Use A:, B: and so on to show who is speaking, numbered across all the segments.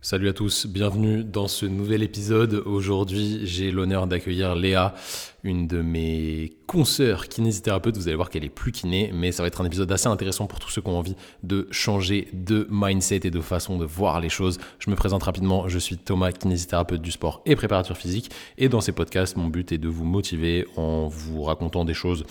A: Salut à tous, bienvenue dans ce nouvel épisode. Aujourd'hui, j'ai l'honneur d'accueillir Léa, une de mes consoeurs kinésithérapeutes. Vous allez voir qu'elle est plus kiné, mais ça va être un épisode assez intéressant pour tous ceux qui ont envie de changer de mindset et de façon de voir les choses. Je me présente rapidement, je suis Thomas, kinésithérapeute du sport et préparateur physique. Et dans ces podcasts, mon but est de vous motiver en vous racontant des choses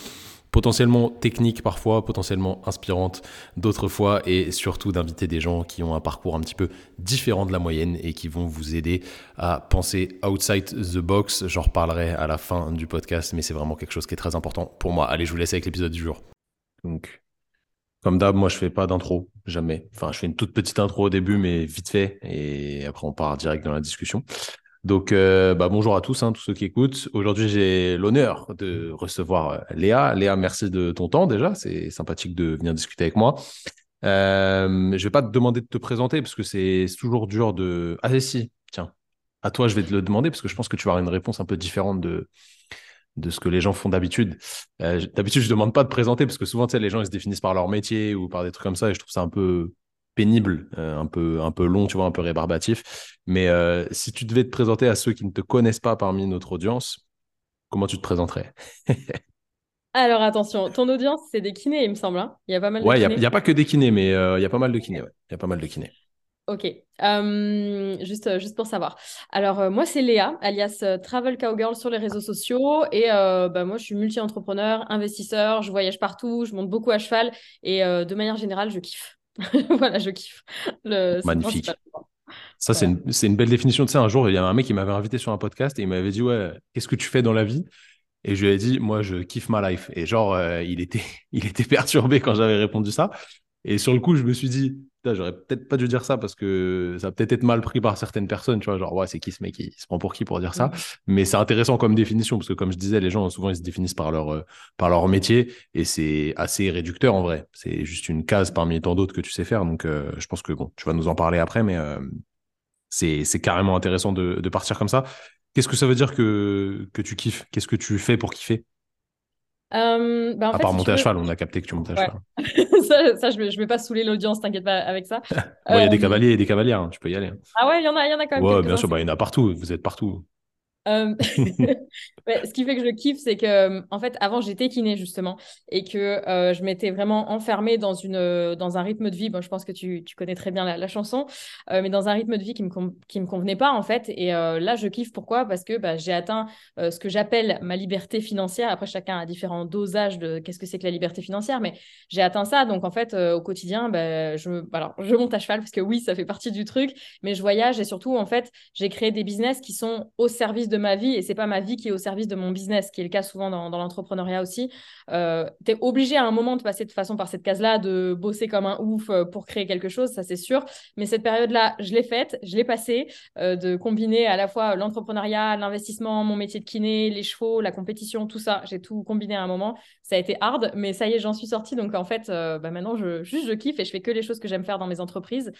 A: potentiellement techniques parfois, potentiellement inspirantes d'autres fois, et surtout d'inviter des gens qui ont un parcours un petit peu différent de la moyenne et qui vont vous aider à penser outside the box. J'en reparlerai à la fin du podcast, mais c'est vraiment quelque chose qui est très important pour moi. Allez, je vous laisse avec l'épisode du jour. Donc, comme d'hab, moi je fais pas d'intro, jamais. Enfin, je fais une toute petite intro au début, mais vite fait, et après on part direct dans la discussion. Donc, euh, bah, bonjour à tous, hein, tous ceux qui écoutent. Aujourd'hui, j'ai l'honneur de recevoir euh, Léa. Léa, merci de ton temps déjà. C'est sympathique de venir discuter avec moi. Euh, je ne vais pas te demander de te présenter parce que c'est toujours dur de. Ah, si, tiens. À toi, je vais te le demander parce que je pense que tu vas avoir une réponse un peu différente de, de ce que les gens font d'habitude. d'habitude, je ne demande pas de présenter parce que souvent, tu sais, les gens ils se définissent par leur métier ou par des trucs comme ça et je trouve ça un peu pénible, euh, un, peu, un peu long, tu vois, un peu rébarbatif. Mais euh, si tu devais te présenter à ceux qui ne te connaissent pas parmi notre audience, comment tu te présenterais?
B: Alors attention, ton audience, c'est des kinés, il me semble. Hein. il y a pas mal
A: de ouais, il n'y a, pas que des kinés, mais euh, il y a pas mal de kinés. Il y a pas mal de kinés.
B: Ok, juste, juste pour savoir. Alors, moi, c'est Léa, alias Travel Cowgirl sur les réseaux sociaux. Et bah, moi, je suis multi-entrepreneur, investisseur, je voyage partout, je monte beaucoup à cheval. Et de manière générale, je kiffe. voilà, je kiffe. Le...
A: Magnifique. Ça, c'est une, une, belle définition. de ça. un jour, il y a un mec qui m'avait invité sur un podcast et il m'avait dit Ouais, qu'est-ce que tu fais dans la vie? Et je lui ai dit Moi, je kiffe ma life. Et genre, euh, il, était, il était perturbé quand j'avais répondu ça. Et sur le coup, je me suis dit j'aurais peut-être pas dû dire ça parce que ça peut-être été mal pris par certaines personnes, tu vois, genre, ouais, c'est qui ce mec, il se prend pour qui pour dire ça? Mais c'est intéressant comme définition parce que, comme je disais, les gens, souvent, ils se définissent par leur, euh, par leur métier et c'est assez réducteur en vrai. C'est juste une case parmi tant d'autres que tu sais faire. Donc, euh, je pense que, bon, tu vas nous en parler après, mais euh, c'est carrément intéressant de, de partir comme ça. Qu'est-ce que ça veut dire que, que tu kiffes? Qu'est-ce que tu fais pour kiffer?
B: Euh, bah,
A: à part monter à cheval, on a capté que tu montais à cheval.
B: ça, ça, je ne vais, pas saouler l'audience, t'inquiète pas avec ça.
A: Il y a des euh, cavaliers et des cavalières, hein, tu peux y aller. Hein.
B: Ah ouais, il y, en a, y en a quand même.
A: Ouais, bien sûr, bah, il y en a partout, vous êtes partout.
B: Euh, ce qui fait que je kiffe, c'est que, euh, en fait, avant, j'étais kiné, justement, et que euh, je m'étais vraiment enfermée dans, une, dans un rythme de vie. Bon, je pense que tu, tu connais très bien la, chanson, mais dans un rythme de vie qui ne me, qui me convenait pas, en fait. Et là, je kiffe. Pourquoi? Parce que bah, j'ai atteint ce que j'appelle ma liberté financière. Après, chacun a différents dosages de qu'est-ce que c'est que la liberté financière, mais j'ai atteint ça. Donc, en fait, au quotidien, bah, je, alors, je monte à cheval parce que oui, ça fait partie du truc, mais je voyage et surtout, en fait, j'ai créé des business qui sont au service de ma vie et c'est pas ma vie qui est au service de mon business, qui est le cas souvent dans, l'entrepreneuriat aussi. Euh, tu es obligé à un moment de passer de façon par cette case-là, de bosser comme un ouf euh, pour créer quelque chose, ça c'est sûr. Mais cette période-là, je l'ai faite, je l'ai passée, euh, de combiner à la fois l'entrepreneuriat, l'investissement, mon métier de kiné, les chevaux, la compétition, tout ça. J'ai tout combiné à un moment. Ça a été hard, mais ça y est, j'en suis sortie. Donc en fait, bah, maintenant, je, juste je kiffe et je fais que les choses que j'aime faire dans mes entreprises.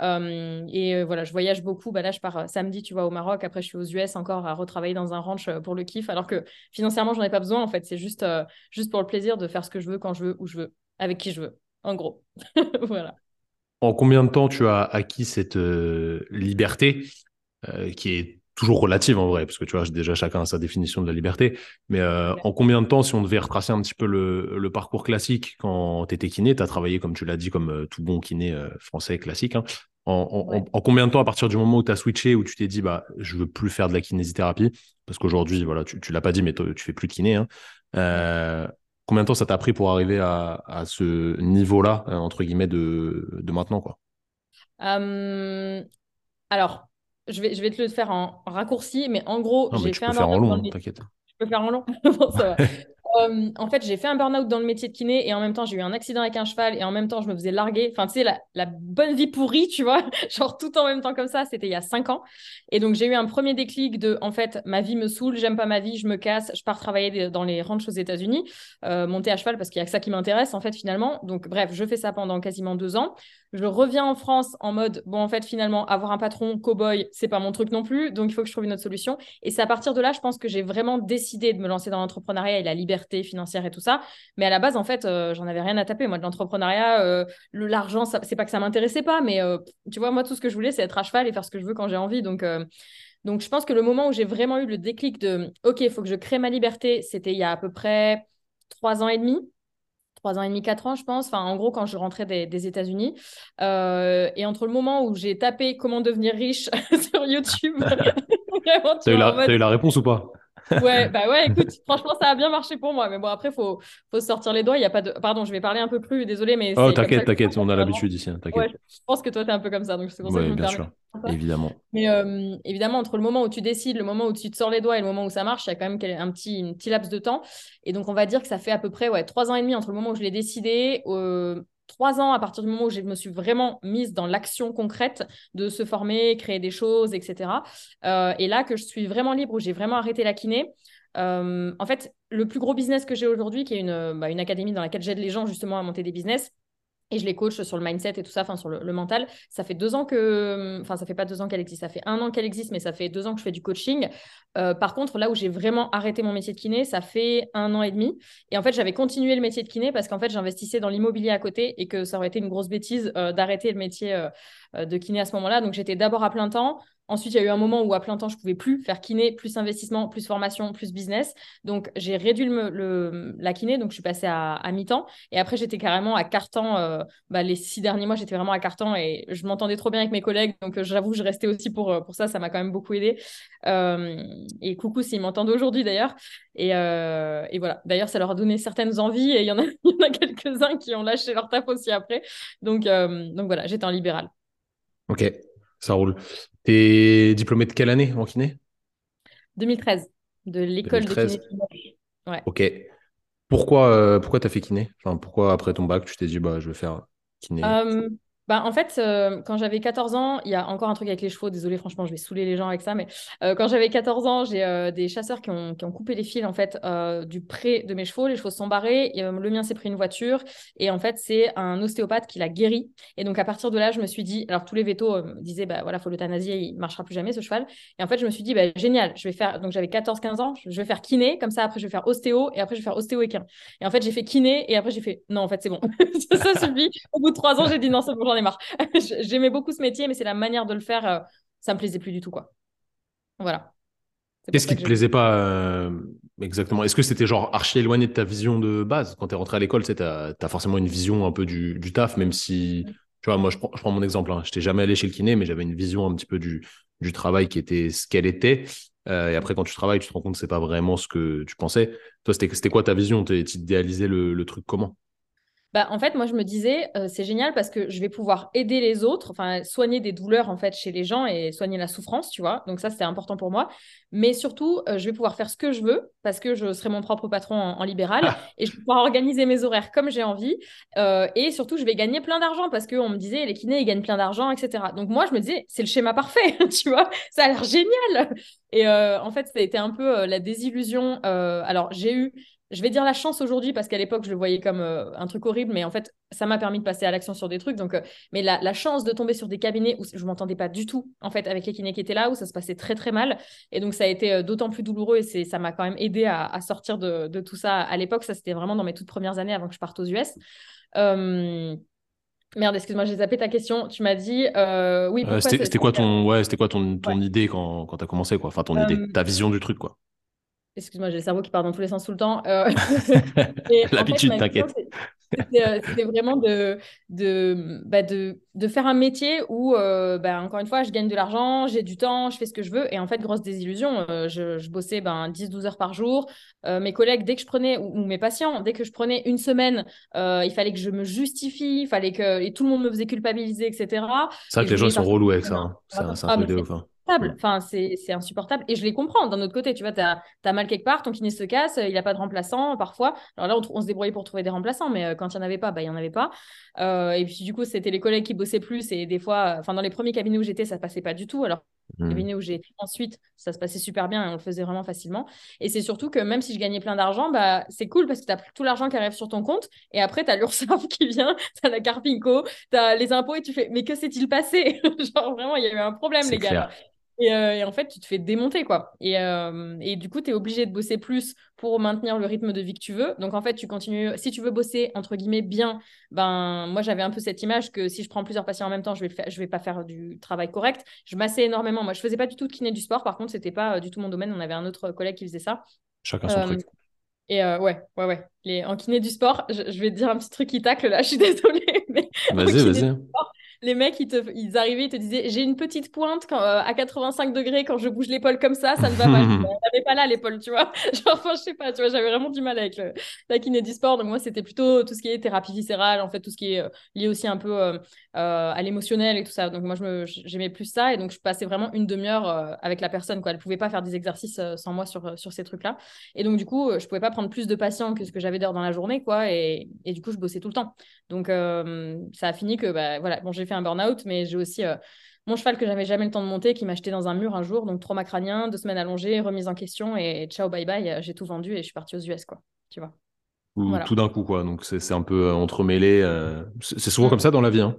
B: et voilà, je voyage beaucoup. Bah, là, je pars samedi, tu vois, au Maroc. Après, je suis aux US encore à retravailler dans un ranch euh, pour le kiff, alors que financièrement, j'en ai pas besoin. En fait, c'est juste, euh, juste pour le plaisir de faire ce que je veux, quand je veux, où je veux, avec qui je veux. En gros. voilà.
A: En combien de temps tu as acquis cette euh, liberté qui est toujours relative en vrai, parce que tu vois, déjà chacun a sa définition de la liberté, mais en combien de temps, si on devait retracer un petit peu le, parcours classique, quand tu étais kiné, tu as travaillé, comme tu l'as dit, comme tout bon kiné français classique, hein, en, combien de temps, à partir du moment où tu as switché, où tu t'es dit, bah, je veux plus faire de la kinésithérapie, parce qu'aujourd'hui, voilà, tu, tu l'as pas dit, mais tu fais plus de kiné. Hein, euh, combien de temps ça t'a pris pour arriver à, ce niveau-là, euh, entre guillemets, de, de maintenant quoi?
B: Alors, je vais, je vais te le faire en raccourci, mais en gros,
A: j'ai fait un faire en long, t'inquiète.
B: Je peux faire en long? Ça va. Euh, en fait, j'ai fait un burn-out dans le métier de kiné et en même temps, j'ai eu un accident avec un cheval et en même temps, je me faisais larguer. Enfin, tu sais, la, bonne vie pourrie, tu vois, genre tout en même temps comme ça, c'était il y a cinq ans. Et donc, j'ai eu un premier déclic de, en fait, ma vie me saoule, j'aime pas ma vie, je me casse, je pars travailler dans les ranchs aux États-Unis, euh, monter à cheval parce qu'il y a que ça qui m'intéresse, en fait, finalement. Donc, bref, je fais ça pendant quasiment deux ans Je reviens en France en mode, bon, en fait, finalement, avoir un patron cow-boy, c'est pas mon truc non plus. Donc, il faut que je trouve une autre solution. Et c'est à partir de là, je pense que j'ai vraiment décidé de me lancer dans l'entrepreneuriat et la liberté financière et tout ça. Mais à la base, en fait, euh, j'en avais rien à taper. Moi, de l'entrepreneuriat, euh, l'argent, c'est pas que ça m'intéressait pas, mais euh, tu vois, moi, tout ce que je voulais, c'est être à cheval et faire ce que je veux quand j'ai envie. Donc, donc, je pense que le moment où j'ai vraiment eu le déclic de, OK, il faut que je crée ma liberté, c'était il y a à peu près trois ans et demi trois ans et demi, quatre ans, je pense. Enfin, en gros, quand je rentrais des, États-Unis. Euh, et entre le moment où j'ai tapé comment devenir riche sur YouTube.
A: T'as eu, eu, la réponse ou pas?
B: Ouais, bah ouais, écoute, franchement, ça a bien marché pour moi. Mais bon, après, il faut, faut sortir les doigts. Il y a pas de... Pardon, je vais parler un peu plus, désolé, mais.
A: Oh, t'inquiète, t'inquiète, on a l'habitude ici, hein, t'inquiète.
B: je pense que toi, t'es un peu comme ça, donc c'est pour
A: ça
B: que je me
A: bien sûr, évidemment.
B: Mais euh, évidemment, entre le moment où tu décides, le moment où tu te sors les doigts et le moment où ça marche, il y a quand même un petit, un petit laps de temps. Et donc, on va dire que ça fait à peu près ouais, trois ans et demi entre le moment où je l'ai décidé. Euh, trois ans à partir du moment où je me suis vraiment mise dans l'action concrète de se former, créer des choses, etc. Euh, et là que je suis vraiment libre, où j'ai vraiment arrêté la kiné. Euh, en fait, le plus gros business que j'ai aujourd'hui, qui est une, bah, une académie dans laquelle j'aide les gens justement à monter des business, et je les coach sur le mindset et tout ça, enfin sur le, mental. Ça fait deux ans que, enfin ça fait pas deux ans qu'elle existe, ça fait un an qu'elle existe, mais ça fait deux ans que je fais du coaching. Euh, par contre, là où j'ai vraiment arrêté mon métier de kiné, ça fait un an et demi. Et en fait, j'avais continué le métier de kiné parce qu'en fait, j'investissais dans l'immobilier à côté et que ça aurait été une grosse bêtise euh, d'arrêter le métier euh, de kiné à ce moment-là. Donc j'étais d'abord à plein temps. Ensuite, il y a eu un moment où à plein temps, je pouvais plus faire kiné, plus investissement, plus formation, plus business. Donc, j'ai réduit le, la kiné, donc je suis passée à, mi-temps. Et après, j'étais carrément à carton. Euh, bah, les six derniers mois, j'étais vraiment à carton et je m'entendais trop bien avec mes collègues. Donc, euh, j'avoue, je restais aussi pour, euh, pour ça. Ça m'a quand même beaucoup aidé. et coucou s'ils m'entendent aujourd'hui d'ailleurs. Et, et, voilà. D'ailleurs, ça leur a donné certaines envies et il y en a, a quelques-uns qui ont lâché leur taf aussi après. Donc, donc voilà, j'étais en libéral.
A: Ok, ça roule. T'es diplômé de quelle année en kiné?
B: 2013, de l'école de kiné.
A: Ouais. Ok. Pourquoi, euh, pourquoi tu as fait kiné? Enfin, Pourquoi après ton bac, tu t'es dit bah, je vais faire kiné?
B: Euh, bah, en fait, euh, quand j'avais 14 ans, il y a encore un truc avec les chevaux. Désolée, franchement, je vais saouler les gens avec ça. Mais euh, quand j'avais 14 ans, j'ai euh, des chasseurs qui ont, qui ont, coupé les fils en fait, du pré de mes chevaux. Les chevaux sont barrés. Le mien s'est pris une voiture. Et en fait, c'est un ostéopathe qui l'a guéri. Et donc, à partir de là, je me suis dit, alors tous les vétos disaient, bah voilà, faut l'euthanasier, il marchera plus jamais ce cheval. Et en fait, je me suis dit, bah, génial, je vais faire. Donc, j'avais 14-15 ans, je vais faire kiné. Comme ça, après, je vais faire ostéo. Et après, je vais faire ostéo-équin. Et en fait, j'ai fait kiné. Et après, j'ai fait, non, en fait, c'est bon. ça suffit. Au bout de trois ans, j'ai dit, non, c'est bon, j'en ai marre. j'aimais beaucoup ce métier, mais c'est la manière de le faire, euh, ça me plaisait plus du tout, quoi. Voilà.
A: Qu'est-ce qui te plaisait pas euh, exactement? Est-ce que c'était genre archi éloigné de ta vision de base? Quand tu es rentré à l'école, tu as, forcément une vision un peu du, du taf, même si, mm. tu vois, moi je prends, je prends mon exemple, hein. je n'étais jamais allé chez le kiné, mais j'avais une vision un petit peu du, du travail qui était ce qu'elle était. Euh, et après, quand tu travailles, tu te rends compte que c'est pas vraiment ce que tu pensais. Toi, c'était quoi ta vision? Tu idéalisais le, le truc comment?
B: Bah, en fait, moi, je me disais, euh, c'est génial parce que je vais pouvoir aider les autres, enfin, soigner des douleurs, en fait, chez les gens et soigner la souffrance, tu vois. Donc, ça, c'était important pour moi. Mais surtout, euh, je vais pouvoir faire ce que je veux parce que je serai mon propre patron en, libéral ah. et je vais pouvoir organiser mes horaires comme j'ai envie. Euh, et surtout, je vais gagner plein d'argent parce qu'on me disait, les kinés, ils gagnent plein d'argent, etc. Donc, moi, je me disais, c'est le schéma parfait, tu vois. Ça a l'air génial. Et en fait, ça a été un peu la désillusion. alors, j'ai eu je vais dire la chance aujourd'hui parce qu'à l'époque je le voyais comme euh, un truc horrible, mais en fait ça m'a permis de passer à l'action sur des trucs. Donc, euh, mais la, chance de tomber sur des cabinets où je m'entendais pas du tout en fait avec les kinés qui étaient là, où ça se passait très très mal, et donc ça a été euh, d'autant plus douloureux et c'est ça m'a quand même aidé à, sortir de, tout ça. À l'époque, ça c'était vraiment dans mes toutes premières années avant que je parte aux US. Merde, excuse-moi, j'ai zappé ta question. Tu m'as dit, oui.
A: c'était quoi ton, ouais, c'était quoi ton, ton idée quand, quand tu as commencé, quoi? Enfin, ton idée, ta vision du truc, quoi.
B: Excuse-moi, j'ai le cerveau qui part dans tous les sens tout le temps. Euh,
A: L'habitude, t'inquiète.
B: Euh, c'était vraiment de, de, bah de, de, faire un métier où, euh, bah, encore une fois, je gagne de l'argent, j'ai du temps, je fais ce que je veux. Et en fait, grosse désillusion, je, je, bossais ben, 10-12 heures par jour. mes collègues, dès que je prenais, ou, mes patients, dès que je prenais une semaine, il fallait que je me justifie, il fallait que et tout le monde me faisait culpabiliser, etc.
A: C'est vrai que les gens sont relous avec ça. Hein. C'est un,
B: ah,
A: peu de ouf. Hein.
B: Mm. Enfin, c'est insupportable. Et je les comprends. D'un autre côté, tu vois, tu as, mal quelque part, ton kiné se casse, il n'y a pas de remplaçant parfois. Alors là, on, se débrouillait pour trouver des remplaçants, mais euh, quand il n'y en avait pas, bah, il n'y en avait pas. Euh, et puis, du coup, c'était les collègues qui bossaient plus. Et des fois, enfin, dans les premiers cabinets où j'étais, ça passait pas du tout. Alors
A: Mhm.
B: cabinet où j'ai ensuite, ça se passait super bien et on le faisait vraiment facilement. Et c'est surtout que même si je gagnais plein d'argent, bah, c'est cool parce que tu as tout l'argent qui arrive sur ton compte et après, tu as l'URSSAF qui vient, tu as la Carpinco, tu as les impôts et tu fais, mais que s'est-il passé? Genre, vraiment, il y a eu un problème, les gars.
A: clair.
B: Et, euh, et en fait, tu te fais démonter, quoi. Et, euh, et du coup, tu es obligé de bosser plus pour maintenir le rythme de vie que tu veux. Donc, en fait, tu continues. Si tu veux bosser, entre guillemets, bien, ben, moi, j'avais un peu cette image que si je prends plusieurs patients en même temps, je vais, je vais pas faire du travail correct. Je massais énormément. Moi, je faisais pas du tout de kiné du sport. Par contre, c'était pas euh, du tout mon domaine. On avait un autre collègue qui faisait ça.
A: Chacun son
B: Euh,
A: truc.
B: et euh, ouais, ouais, ouais. Les, en kiné du sport, je, je vais te dire un petit truc qui tacle là, je suis désolée. Mais
A: Vas-y, vas-y.
B: Les mecs, ils, te, ils arrivaient, ils te disaient J'ai une petite pointe quand, euh, à 85 degrés quand je bouge l'épaule comme ça, ça ne va pas. Je n'avais pas là l'épaule, tu vois. Genre, enfin, je sais pas, tu vois, j'avais vraiment du mal avec le, la kiné du sport. Donc, moi, c'était plutôt tout ce qui est thérapie viscérale, en fait, tout ce qui est euh, lié aussi un peu euh, à l'émotionnel et tout ça. Donc, moi, j'aimais plus ça. Et donc, je passais vraiment une demi-heure avec la personne, quoi. Elle pouvait pas faire des exercices sans moi sur, sur ces trucs-là. Et donc, du coup, je pouvais pas prendre plus de patients que ce que j'avais d'heures dans la journée, quoi. Et, et du coup, je bossais tout le temps. Donc, ça a fini que, bah, voilà, bon, j'ai fait un burn-out, mais j'ai aussi euh, mon cheval que j'avais jamais le temps de monter qui m'a acheté dans un mur un jour. Donc, trauma crânien, deux semaines allongées, remise en question et ciao, bye bye. euh, J'ai tout vendu et je suis partie aux US, quoi. Tu vois.
A: Ou
B: Voilà.
A: tout d'un coup, quoi. Donc, c'est un peu euh, entremêlé. euh, C'est souvent
B: Mm.
A: comme ça dans la vie, hein.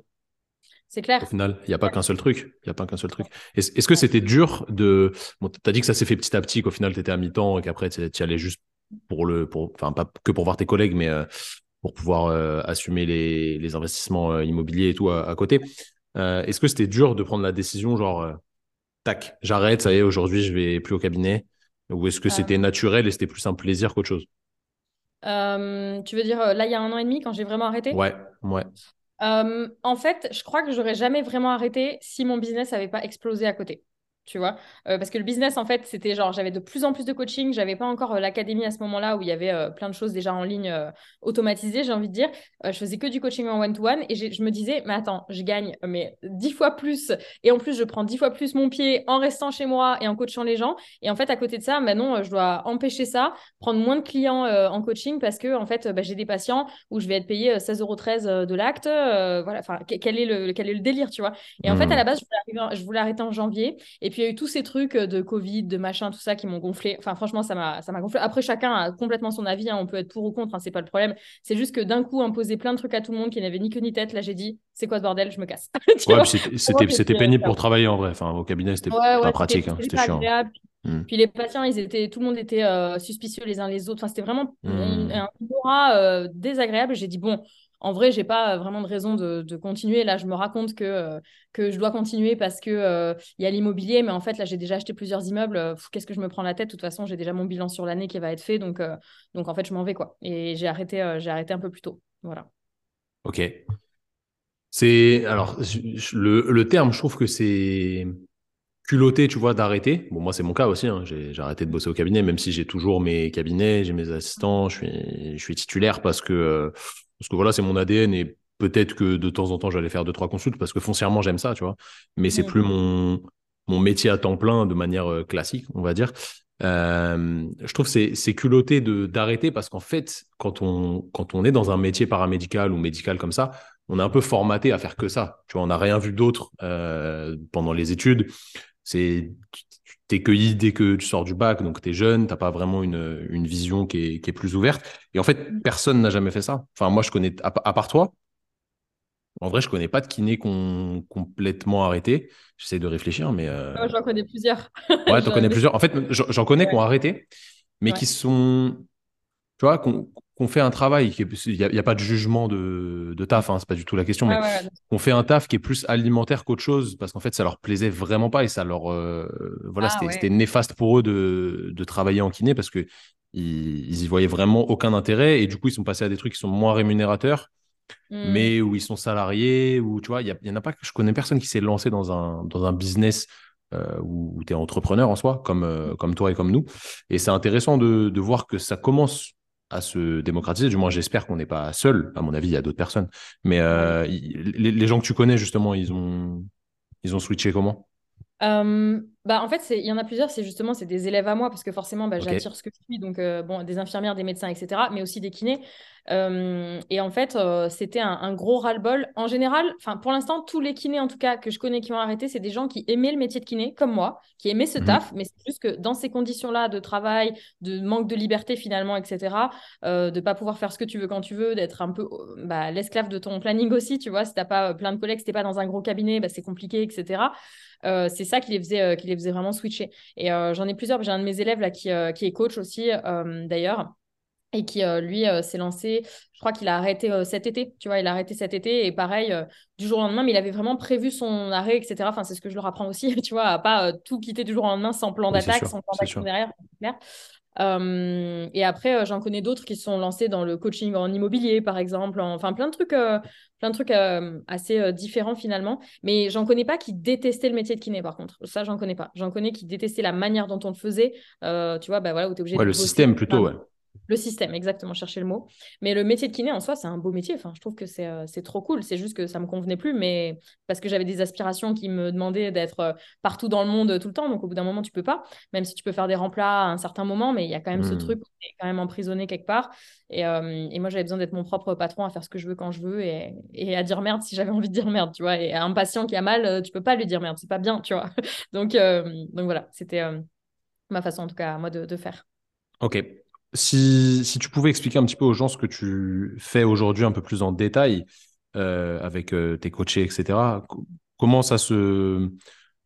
B: C'est clair.
A: Au final, il n'y a pas qu'un seul truc. Il y a pas qu'un seul truc. Est-ce que c'était dur de. Bon, t'as dit que ça s'est fait petit à petit, qu'au final, tu étais à mi-temps et qu'après, tu allais juste pour le. Pour... Enfin, pas que pour voir tes collègues, mais euh, pour pouvoir euh, assumer les, les investissements euh, immobiliers et tout à, à côté. Euh, Est-ce que c'était dur de prendre la décision, genre, tac, j'arrête, ça y est, aujourd'hui, je vais plus au cabinet? Ou est-ce que c'était naturel et c'était plus un plaisir qu'autre chose?
B: Tu veux dire, là, il y a un an et demi, quand j'ai vraiment arrêté?
A: Ouais, ouais.
B: En fait, je crois que j'aurais jamais vraiment arrêté si mon business avait pas explosé à côté. Tu vois, Euh, parce que le business, en fait, c'était genre, j'avais de plus en plus de coaching, j'avais pas encore euh, l'académie à ce moment-là où il y avait euh, plein de choses déjà en ligne automatisées, j'ai envie de dire. Je faisais que du coaching en one-to-one et je me disais, mais attends, je gagne mais dix fois plus et en plus, je prends dix fois plus mon pied en restant chez moi et en coachant les gens. Et en fait, à côté de ça, maintenant, je dois empêcher ça, prendre moins de clients en coaching parce que, en fait, bah, j'ai des patients où je vais être payé 16,13 euros de l'acte. voilà, enfin, que- quel est le, quel est le délire, tu vois. Et en fait,
A: Hmm.
B: à la base, je voulais, arriver je voulais arrêter en janvier. Et puis, il y a eu tous ces trucs de Covid, de machin, tout ça qui m'ont gonflé. Enfin, franchement, ça m'a ça m'a gonflé. Après, chacun a complètement son avis. hein, On peut être pour ou contre, hein, c'est pas le problème. C'est juste que d'un coup, imposer plein de trucs à tout le monde qui n'avait ni queue ni tête, là, j'ai dit, c'est quoi ce bordel, je me casse.
A: Ouais, puis c'était- c'était pénible
B: euh,
A: pour travailler en vrai. Enfin, au cabinet, c'était
B: Ouais,
A: pas
B: ouais,
A: pratique,
B: c'était
A: hein,
B: c'était
A: chiant.
B: agréable.
A: Hmm.
B: Puis les patients, ils étaient, tout le monde était euh, suspicieux les uns les autres. Enfin, c'était vraiment
A: Hmm.
B: un aura euh, désagréable. J'ai dit, bon, en vrai, j'ai pas euh, vraiment de raison de, de continuer. Là, je me raconte que, euh, que je dois continuer parce que euh, il y a l'immobilier. Mais en fait, là, j'ai déjà acheté plusieurs immeubles. Euh, Qu'est-ce que je me prends la tête? De toute façon, j'ai déjà mon bilan sur l'année qui va être fait. Donc, euh, donc en fait, je m'en vais, quoi. Et j'ai arrêté, euh, j'ai arrêté un peu plus tôt. Voilà.
A: Ok. C'est alors le, le terme, je trouve que c'est culotté, tu vois, d'arrêter. Bon, moi, c'est mon cas aussi. hein. J'ai arrêté de bosser au cabinet, même si j'ai toujours mes cabinets, j'ai mes assistants, je suis, je suis titulaire parce que, euh, parce que voilà, c'est mon ADN et peut-être que de temps en temps, j'allais faire deux, trois consultes parce que foncièrement, j'aime ça, tu vois. Mais c'est
B: Mm.
A: plus mon, mon métier à temps plein de manière euh, classique, on va dire. Euh, je trouve que c'est c'est culotté de d'arrêter parce qu'en fait, quand on, quand on est dans un métier paramédical ou médical comme ça, on est un peu formaté à faire que ça. Tu vois, on n'a rien vu d'autre euh, pendant les études. C'est t'es cueilli dès que tu sors du bac, donc tu es jeune, t'as pas vraiment une, une vision qui est, qui est plus ouverte. Et en fait, personne n'a jamais fait ça. Enfin, moi, je connais, à, à part toi, en vrai, je connais pas de kiné qu'on complètement arrêté. J'essaie de réfléchir, mais euh,
B: j'en connais plusieurs.
A: ouais, t'en connais
B: ai-
A: plusieurs. En fait, j'en connais qui ont arrêté, mais
B: Ouais.
A: qui sont, tu vois, qu'on qu'on fait un travail. qui est- Il n'y a, a pas de jugement de, de taf, hein, c'est pas du tout la question, mais
B: ouais, ouais.
A: on fait un taf qui est plus alimentaire qu'autre chose parce qu'en fait ça leur plaisait vraiment pas et ça leur euh, voilà
B: Ah,
A: c'était
B: ouais.
A: néfaste pour eux de, de travailler en kiné parce que ils, ils y voyaient vraiment aucun intérêt et du coup ils sont passés à des trucs qui sont moins rémunérateurs
B: Mm.
A: mais où ils sont salariés ou tu vois il y, en a pas que je connais personne qui s'est lancé dans un dans un business euh, où, tu es entrepreneur en soi comme euh, comme toi et comme nous et c'est intéressant de, de voir que ça commence à se démocratiser. Du moins, j'espère qu'on n'est pas seul. À mon avis, il y a d'autres personnes. Mais euh, les gens que tu connais, justement, ils ont, ils ont switché comment?
B: Euh, bah, en fait, il y en a plusieurs. C'est justement c'est des élèves à moi parce que forcément, bah, j'attire ce que je suis. Donc, euh, bon, des infirmières, des médecins, etc. Mais aussi des kinés. Euh, et en fait, euh, c'était un, gros ras-le-bol. En général, enfin, pour l'instant, tous les kinés, en tout cas, que je connais qui ont arrêté, c'est des gens qui aimaient le métier de kiné, comme moi, qui aimaient ce mhm. taf. Mais c'est juste que dans ces conditions-là de travail, de manque de liberté finalement, etc., de ne pas pouvoir faire ce que tu veux quand tu veux, d'être un peu bah, l'esclave de ton planning aussi, tu vois. Si tu n'as pas plein de collègues, si tu n'es pas dans un gros cabinet, bah, c'est compliqué, etc. C'est ça qui les faisait, qui les faisait vraiment switcher. Et euh, j'en ai plusieurs. J'ai un de mes élèves là qui, qui est coach aussi, d'ailleurs et qui lui s'est lancé, je crois qu'il a arrêté cet été, tu vois, il a arrêté cet été et pareil du jour au lendemain, mais il avait vraiment prévu son arrêt, etc. Enfin, c'est ce que je leur apprends aussi, tu vois, à pas tout quitter du jour au lendemain sans plan d'attaque, sans plan d'action derrière. Et après, j'en connais d'autres qui sont lancés dans le coaching en immobilier, par exemple, enfin plein de trucs plein de trucs euh, assez euh, différents finalement. Mais j'en connais pas qui détestaient le métier de kiné par contre. Ça, j'en connais pas. J'en connais qui détestaient la manière dont on le faisait. Euh, tu vois, bah voilà, où tu es obligé
A: ouais, le système plutôt, ouais.
B: Le système, exactement, chercher le mot. Mais le métier de kiné en soi, c'est un beau métier. Enfin, je trouve que c'est euh, trop cool. C'est juste que ça me convenait plus, mais parce que j'avais des aspirations qui me demandaient d'être euh, partout dans le monde tout le temps. Donc, au bout d'un moment, tu peux pas. Même si tu peux faire des remplats à un certain moment, mais il y a quand même ce hmm. truc où tu es quand même emprisonné quelque part. Et, euh, et moi, j'avais besoin d'être mon propre patron, à faire ce que je veux quand je veux et, et à dire merde si j'avais envie de dire merde, tu vois. Et à un patient qui a mal, tu peux pas lui dire merde, c'est pas bien, tu vois. donc, donc voilà, c'était ma façon, en tout cas, moi, de, de faire.
A: Ok, si, tu pouvais expliquer un petit peu aux gens ce que tu fais aujourd'hui un peu plus en détail euh, avec euh, tes coachés, etc., comment ça se,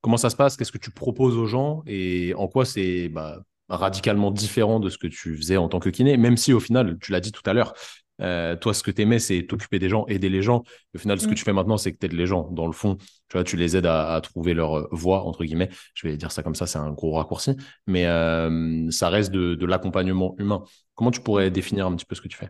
A: comment ça se passe? Qu'est-ce que tu proposes aux gens? Et en quoi c'est bah, radicalement différent de ce que tu faisais en tant que kiné, même si au final, tu l'as dit tout à l'heure, euh, toi, ce que tu aimais, c'est t'occuper des gens, aider les gens. Au final, ce que mm. tu fais maintenant, c'est que tu aides les gens. Dans le fond, tu vois, tu les aides à, trouver leur euh, voie, entre guillemets. Je vais dire ça comme ça, c'est un gros raccourci. Mais euh, ça reste de l'accompagnement humain. Comment tu pourrais définir un petit peu ce que tu fais?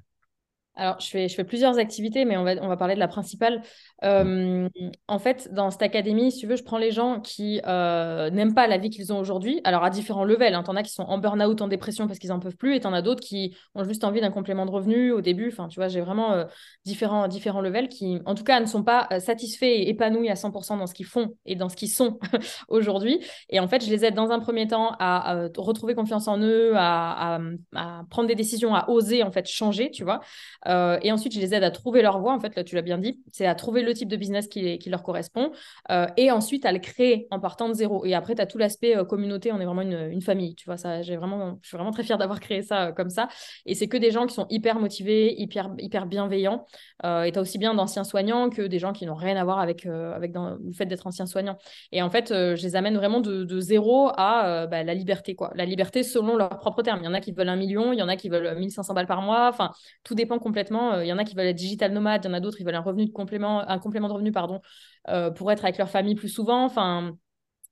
B: Alors, je fais, je fais plusieurs activités, mais on va, on va parler de la principale. Euh, en fait, dans cette académie, si tu veux, je prends les gens qui euh, n'aiment pas la vie qu'ils ont aujourd'hui. Alors, à différents levels. Hein. T'en as qui sont en burn-out, en dépression parce qu'ils n'en peuvent plus, et t'en as d'autres qui ont juste envie d'un complément de revenu au début. Enfin, tu vois, j'ai vraiment euh, différents, différents levels qui, en tout cas, ne sont pas satisfaits et épanouis à 100% dans ce qu'ils font et dans ce qu'ils sont aujourd'hui. Et en fait, je les aide dans un premier temps à, retrouver confiance en eux, à, à, à, prendre des décisions, à oser, en fait, changer, tu vois. Euh, et ensuite, je les aide à trouver leur voie. En fait, là, tu l'as bien dit, c'est à trouver le type de business qui, leur correspond euh, et ensuite à le créer en partant de zéro. Et après, tu as tout l'aspect euh, communauté. On est vraiment une, famille. Tu vois, ça, j'ai vraiment, je suis vraiment très fière d'avoir créé ça comme ça. Et c'est que des gens qui sont hyper motivés, hyper, hyper bienveillants. et tu as aussi bien d'anciens soignants que des gens qui n'ont rien à voir avec, avec le fait d'être ancien soignant. Et en fait, je les amène vraiment de, de zéro à bah, la liberté. Quoi. La liberté selon leurs propres termes. Il y en a qui veulent un million, il y en a qui veulent 1500 balles par mois. Enfin, tout dépend complètement. Euh, il y en a qui veulent être digital nomade, il y en a d'autres qui veulent un revenu de complément, un complément de revenu pardon, euh, pour être avec leur famille plus souvent. Enfin,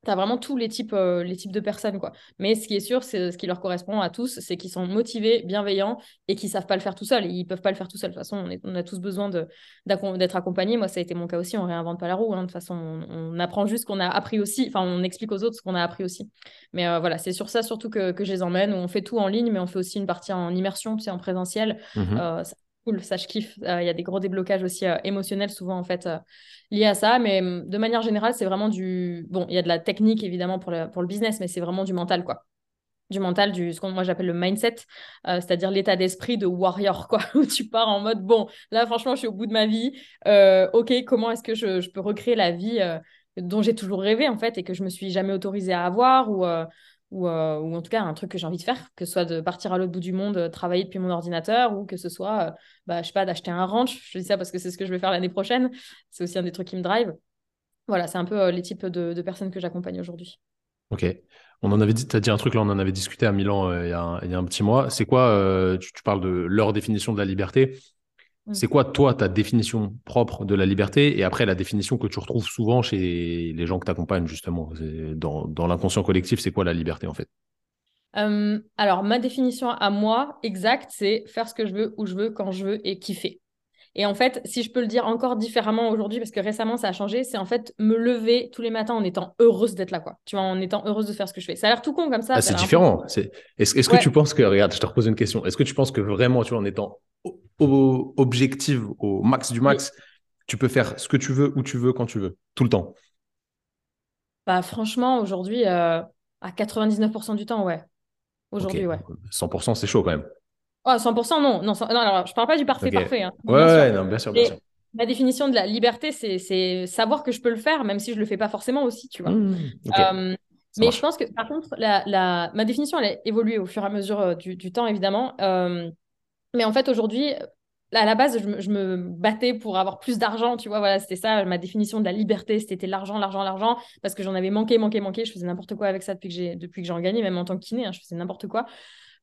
B: tu as vraiment tous les types, euh, les types de personnes. quoi. Mais ce qui est sûr, c'est ce qui leur correspond à tous, c'est qu'ils sont motivés, bienveillants et qu'ils savent pas le faire tout seuls. Ils peuvent pas le faire tout seuls. De toute façon, on, a tous besoin d'être accompagnés. Moi, ça a été mon cas aussi. On réinvente pas la roue. Hein. De toute façon, on, apprend juste ce qu'on a appris aussi. Enfin, on explique aux autres ce qu'on a appris aussi. Mais voilà, c'est sur ça surtout que, que, je les emmène. On fait tout en ligne, mais on fait aussi une partie en immersion, tu sais, en présentiel. Mmh ça je kiffe. Euh, il y a des gros déblocages aussi euh, émotionnels souvent en fait euh, liés à ça, mais de manière générale, c'est vraiment du... Bon, il y a de la technique évidemment pour le, pour le business, mais c'est vraiment du mental quoi. Du mental, du ce que moi j'appelle le mindset, c'est-à-dire l'état d'esprit de warrior, quoi, où tu pars en mode bon, là franchement, je suis au bout de ma vie, ok, comment est-ce que je, je, peux recréer la vie dont j'ai toujours rêvé en fait et que je me suis jamais autorisée à avoir ou euh, ou, en tout cas un truc que j'ai envie de faire, que ce soit de partir à l'autre bout du monde, euh, travailler depuis mon ordinateur, ou que ce soit, euh, bah, je sais pas, d'acheter un ranch. Je dis ça parce que c'est ce que je vais faire l'année prochaine. C'est aussi un des trucs qui me drive. Voilà, c'est un peu les types de, personnes que j'accompagne aujourd'hui.
A: Ok. On en avait tu as dit un truc là, on en avait discuté à Milan il, y a un, petit mois. C'est quoi, tu, parles de leur définition de la liberté. Mm. C'est quoi, toi, ta définition propre de la liberté et après la définition que tu retrouves souvent chez les gens que tu accompagnes, justement Dans, dans l'inconscient collectif, c'est quoi la liberté en fait?
B: Euh, Alors, ma définition à moi, exacte, c'est faire ce que je veux, où je veux, quand je veux et kiffer. Et en fait, si je peux le dire encore différemment aujourd'hui, parce que récemment ça a changé, c'est en fait me lever tous les matins en étant heureuse d'être là, quoi. Tu vois, en étant heureuse de faire ce que je fais. Ça a l'air tout con comme ça.
A: Ah, c'est différent. Est-ce est que tu penses que, regarde, je te repose une question. Est-ce que tu penses que vraiment, tu vois, en étant objectif au max du max, tu peux faire ce que tu veux, où tu veux, quand tu veux, tout le temps
B: Bah, franchement, aujourd'hui, à 99% du temps, ouais. Aujourd'hui, ouais.
A: 100%, c'est chaud quand même.
B: Oh, 100%, non. Non, non alors, je parle pas du parfait parfait. Hein.
A: Ouais, ouais, non, bien sûr, bien sûr.
B: Ma définition de la liberté, c'est savoir que je peux le faire, même si je le fais pas forcément aussi, tu vois. Mmh, euh, mais je pense que, par contre, la, la, ma définition, elle a évolué au fur et à mesure euh, du, du temps, évidemment. Euh, mais en fait, aujourd'hui, à la base, je me, battais pour avoir plus d'argent, tu vois. Voilà, c'était ça, ma définition de la liberté, c'était l'argent, l'argent, l'argent, parce que j'en avais manqué, manqué, manqué. Je faisais n'importe quoi avec ça depuis que j'ai depuis que j'en gagnais, même en tant que kiné, hein, je faisais n'importe quoi.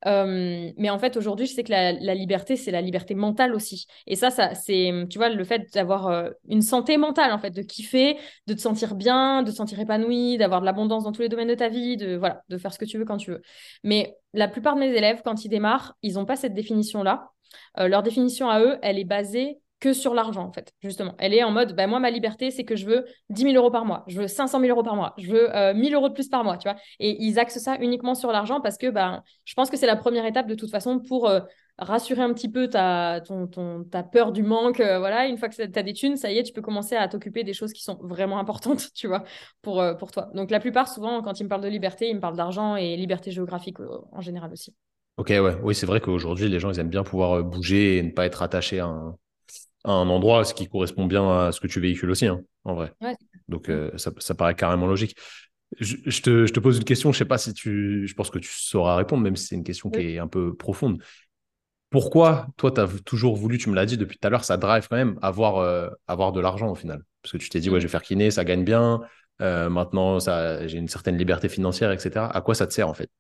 B: Euh, mais en fait, aujourd'hui, je sais que la, liberté, c'est la liberté mentale aussi. Et ça, ça c'est, tu vois, le fait d'avoir euh, une santé mentale, en fait, de kiffer, de te sentir bien, de te sentir épanoui, d'avoir de l'abondance dans tous les domaines de ta vie, de, voilà, de faire ce que tu veux quand tu veux. Mais la plupart de mes élèves, quand ils démarrent, ils n'ont pas cette définition-là. Euh, leur définition à eux, elle est basée que sur l'argent, en fait, justement. Elle est en mode, bah, moi, ma liberté, c'est que je veux 10 000 euros par mois, je veux 500 000 euros par mois, je veux euh, 1000 euros de plus par mois, tu vois. Et ils axent ça uniquement sur l'argent parce que bah, je pense que c'est la première étape de toute façon pour euh, rassurer un petit peu ta, peur du manque. Euh, voilà, une fois que tu as des thunes, ça y est, tu peux commencer à t'occuper des choses qui sont vraiment importantes, tu vois, pour, euh, pour toi. Donc la plupart, souvent, quand ils me parlent de liberté, ils me parlent d'argent et liberté géographique en général aussi.
A: Ok, ouais, oui, c'est vrai qu'aujourd'hui, les gens, ils aiment bien pouvoir bouger et ne pas être attachés à un, un endroit, ce qui correspond bien à ce que tu véhicules aussi, hein, en vrai. Donc, euh, ça, ça, paraît carrément logique. Je, te, je, te, pose une question, je sais pas si tu. Je pense que tu sauras répondre, même si c'est une question qui est un peu profonde. Pourquoi, toi, tu as toujours voulu, tu me l'as dit depuis tout à l'heure, ça drive quand même, avoir, euh, avoir de l'argent au final? Parce que tu t'es dit, ouais, mm. je vais faire kiné, ça gagne bien, euh, maintenant, j'ai une certaine liberté financière, etc. À quoi ça te sert en fait?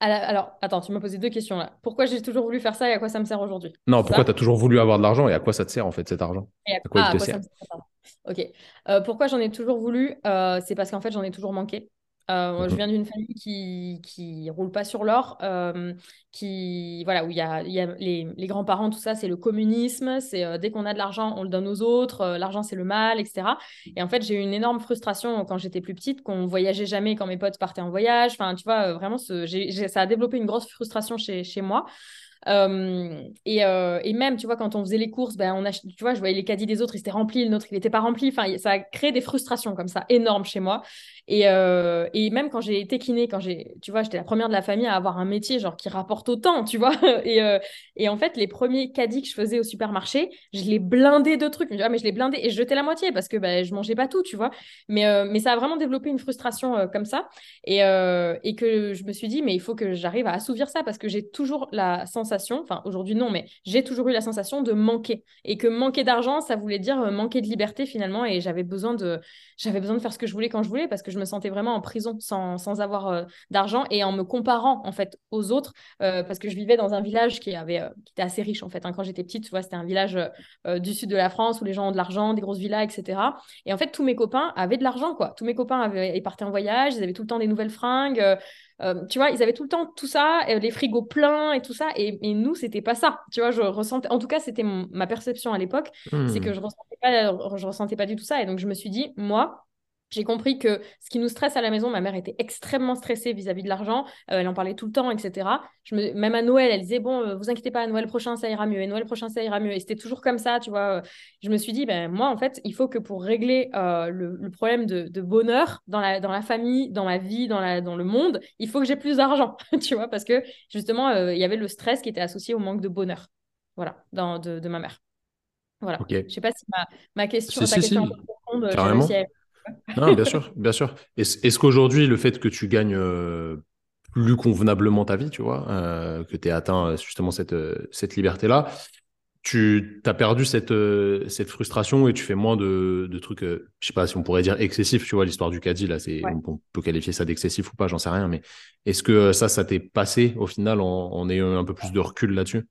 B: Alors, attends, tu m'as posé deux questions là. Pourquoi j'ai toujours voulu faire ça et à quoi ça me sert aujourd'hui?
A: Non, pourquoi tu as toujours voulu avoir de l'argent et à quoi ça te sert en fait cet argent?
B: À quoi il ah, te sert? Ok. Euh, pourquoi j'en ai toujours voulu? Euh, C'est parce qu'en fait, j'en ai toujours manqué. Euh, je mhm. viens d'une famille qui qui roule pas sur l'or, euh, qui voilà où il y a, y a les, les grands-parents, tout ça, c'est le communisme, c'est euh, dès qu'on a de l'argent, on le donne aux autres, l'argent c'est le mal, etc. Et en fait, j'ai eu une énorme frustration quand j'étais plus petite, qu'on voyageait jamais quand mes potes partaient en voyage. Enfin, tu vois, vraiment, ce, ça a développé une grosse frustration chez, chez moi. Euh, et, euh, et, même, tu vois, quand on faisait les courses, ben, on a, tu vois, je voyais les caddies des autres, ils étaient remplis, le nôtre, il n'était pas rempli. Enfin, ça a créé des frustrations comme ça, énormes chez moi. Et, euh, et même quand j'ai été kiné, quand j'ai, tu vois, j'étais la première de la famille à avoir un métier, genre, qui rapporte autant, tu vois. et, et en fait, les premiers caddies que je faisais au supermarché, je les blindais de trucs. Je mais je les blindais et je jetais la moitié parce que ben, je mangeais pas tout, tu vois. Mais, mais ça a vraiment développé une frustration comme ça. Et, et que je me suis dit, mais il faut que j'arrive à assouvir ça parce que j'ai toujours la sensation, enfin, aujourd'hui, non, mais j'ai toujours eu la sensation de manquer. Et que manquer d'argent, ça voulait dire euh, manquer de liberté finalement. Et j'avais besoin de, j'avais besoin de faire ce que je voulais quand je voulais parce que je me sentais vraiment en prison sans, sans avoir euh, d'argent et en me comparant en fait aux autres euh, parce que je vivais dans un village qui avait, qui était assez riche en fait. Hein. Quand j'étais petite, tu vois, c'était un village du sud de la France où les gens ont de l'argent, des grosses villas, etc. Et en fait, tous mes copains avaient de l'argent, quoi. Tous mes copains avaient, ils partaient en voyage, ils avaient tout le temps des nouvelles fringues. Euh, tu vois, ils avaient tout le temps tout ça, les frigos pleins et tout ça. Et, et nous, c'était pas ça. Tu vois, je ressentais. En tout cas, c'était ma perception à l'époque. C'est que hmm. je ressentais pas, je ressentais pas du tout ça. Et donc, je me suis dit, moi, j'ai compris que ce qui nous stresse à la maison, ma mère était extrêmement stressée vis-à-vis de l'argent. Euh, elle en parlait tout le temps, etc. Je me... Même à Noël, elle disait Bon, euh, vous inquiétez pas, Noël prochain, ça ira mieux. Et Noël prochain, ça ira mieux. Et c'était toujours comme ça, tu vois. Je me suis dit ben, Moi, en fait, il faut que pour régler euh, le, problème de, bonheur dans la, dans la famille, dans ma vie, dans, la, dans le monde, il faut que j'ai plus d'argent, tu vois. Parce que justement, il y avait le stress qui était associé au manque de bonheur. Voilà, dans, de, de ma mère. Voilà. Je ne sais pas si ma, ma question, ta question si. profonde,
A: non, bien sûr, bien sûr. Est-ce qu'aujourd'hui, le fait que tu gagnes euh, plus convenablement ta vie, tu vois, euh, que tu aies atteint euh, justement cette, cette liberté-là, tu as perdu cette, cette frustration et tu fais moins de, de trucs, je sais pas si on pourrait dire excessifs, tu vois, l'histoire du caddie, là, c'est, on, peut qualifier ça d'excessif ou pas, j'en sais rien, mais est-ce que ça, ça t'est passé au final en, en ayant un peu plus de recul là-dessus?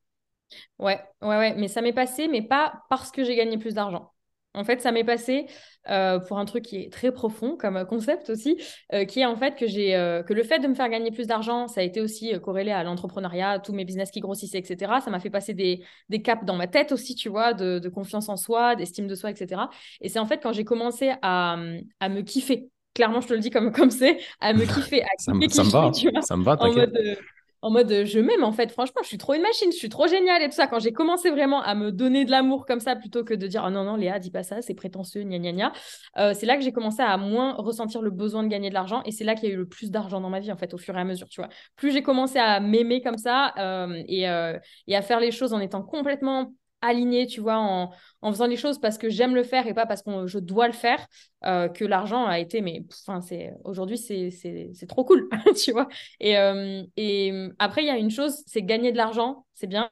B: Ouais, ouais, ouais, mais ça m'est passé, mais pas parce que j'ai gagné plus d'argent. En fait, ça m'est passé euh, pour un truc qui est très profond comme concept aussi, euh, qui est en fait que j'ai euh, que le fait de me faire gagner plus d'argent, ça a été aussi corrélé à l'entrepreneuriat, tous mes business qui grossissaient, etc. Ça m'a fait passer des, des, caps dans ma tête aussi, tu vois, de, confiance en soi, d'estime de soi, etc. Et c'est en fait quand j'ai commencé à, à, me kiffer, clairement je te le dis comme comme c'est, à me kiffer, à
A: ça, me, ça me va, ça me va,
B: en mode, en mode euh, je m'aime en fait. Franchement, je suis trop une machine, je suis trop géniale et tout ça. Quand j'ai commencé vraiment à me donner de l'amour comme ça, plutôt que de dire oh non, non, Léa, dis pas ça, c'est prétentieux, gna gna gna, euh, c'est là que j'ai commencé à moins ressentir le besoin de gagner de l'argent et c'est là qu'il y a eu le plus d'argent dans ma vie en fait, au fur et à mesure, tu vois. Plus j'ai commencé à m'aimer comme ça euh, et, et à faire les choses en étant complètement aligné, tu vois, en, en, faisant les choses parce que j'aime le faire et pas parce que je dois le faire, euh, que l'argent a été, mais c'est aujourd'hui, c'est trop cool, tu vois. Et, euh, et après, il y a une chose, c'est gagner de l'argent, c'est bien,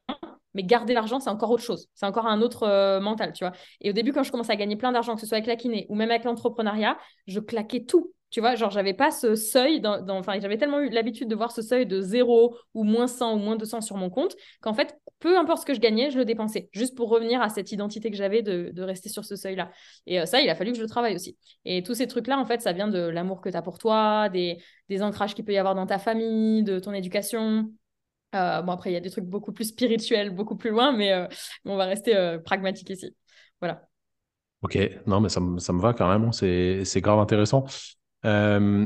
B: mais garder l'argent, c'est encore autre chose. C'est encore un autre euh, mental, tu vois. Et au début, quand je commençais à gagner plein d'argent, que ce soit avec la kiné ou même avec l'entrepreneuriat, je claquais tout. Tu vois, genre, j'avais pas ce seuil, enfin, j'avais tellement eu l'habitude de voir ce seuil de 0 ou moins 100 ou moins 200 sur mon compte qu'en fait, peu importe ce que je gagnais, je le dépensais, juste pour revenir à cette identité que j'avais de, rester sur ce seuil-là. Et euh, ça, il a fallu que je le travaille aussi. Et tous ces trucs-là, en fait, ça vient de l'amour que tu as pour toi, des, des ancrages qu'il peut y avoir dans ta famille, de ton éducation. Euh, bon, après, il y a des trucs beaucoup plus spirituels, beaucoup plus loin, mais euh, on va rester pragmatique ici. Voilà.
A: Ok, non, mais ça, ça me va carrément, c'est grave intéressant. Euh,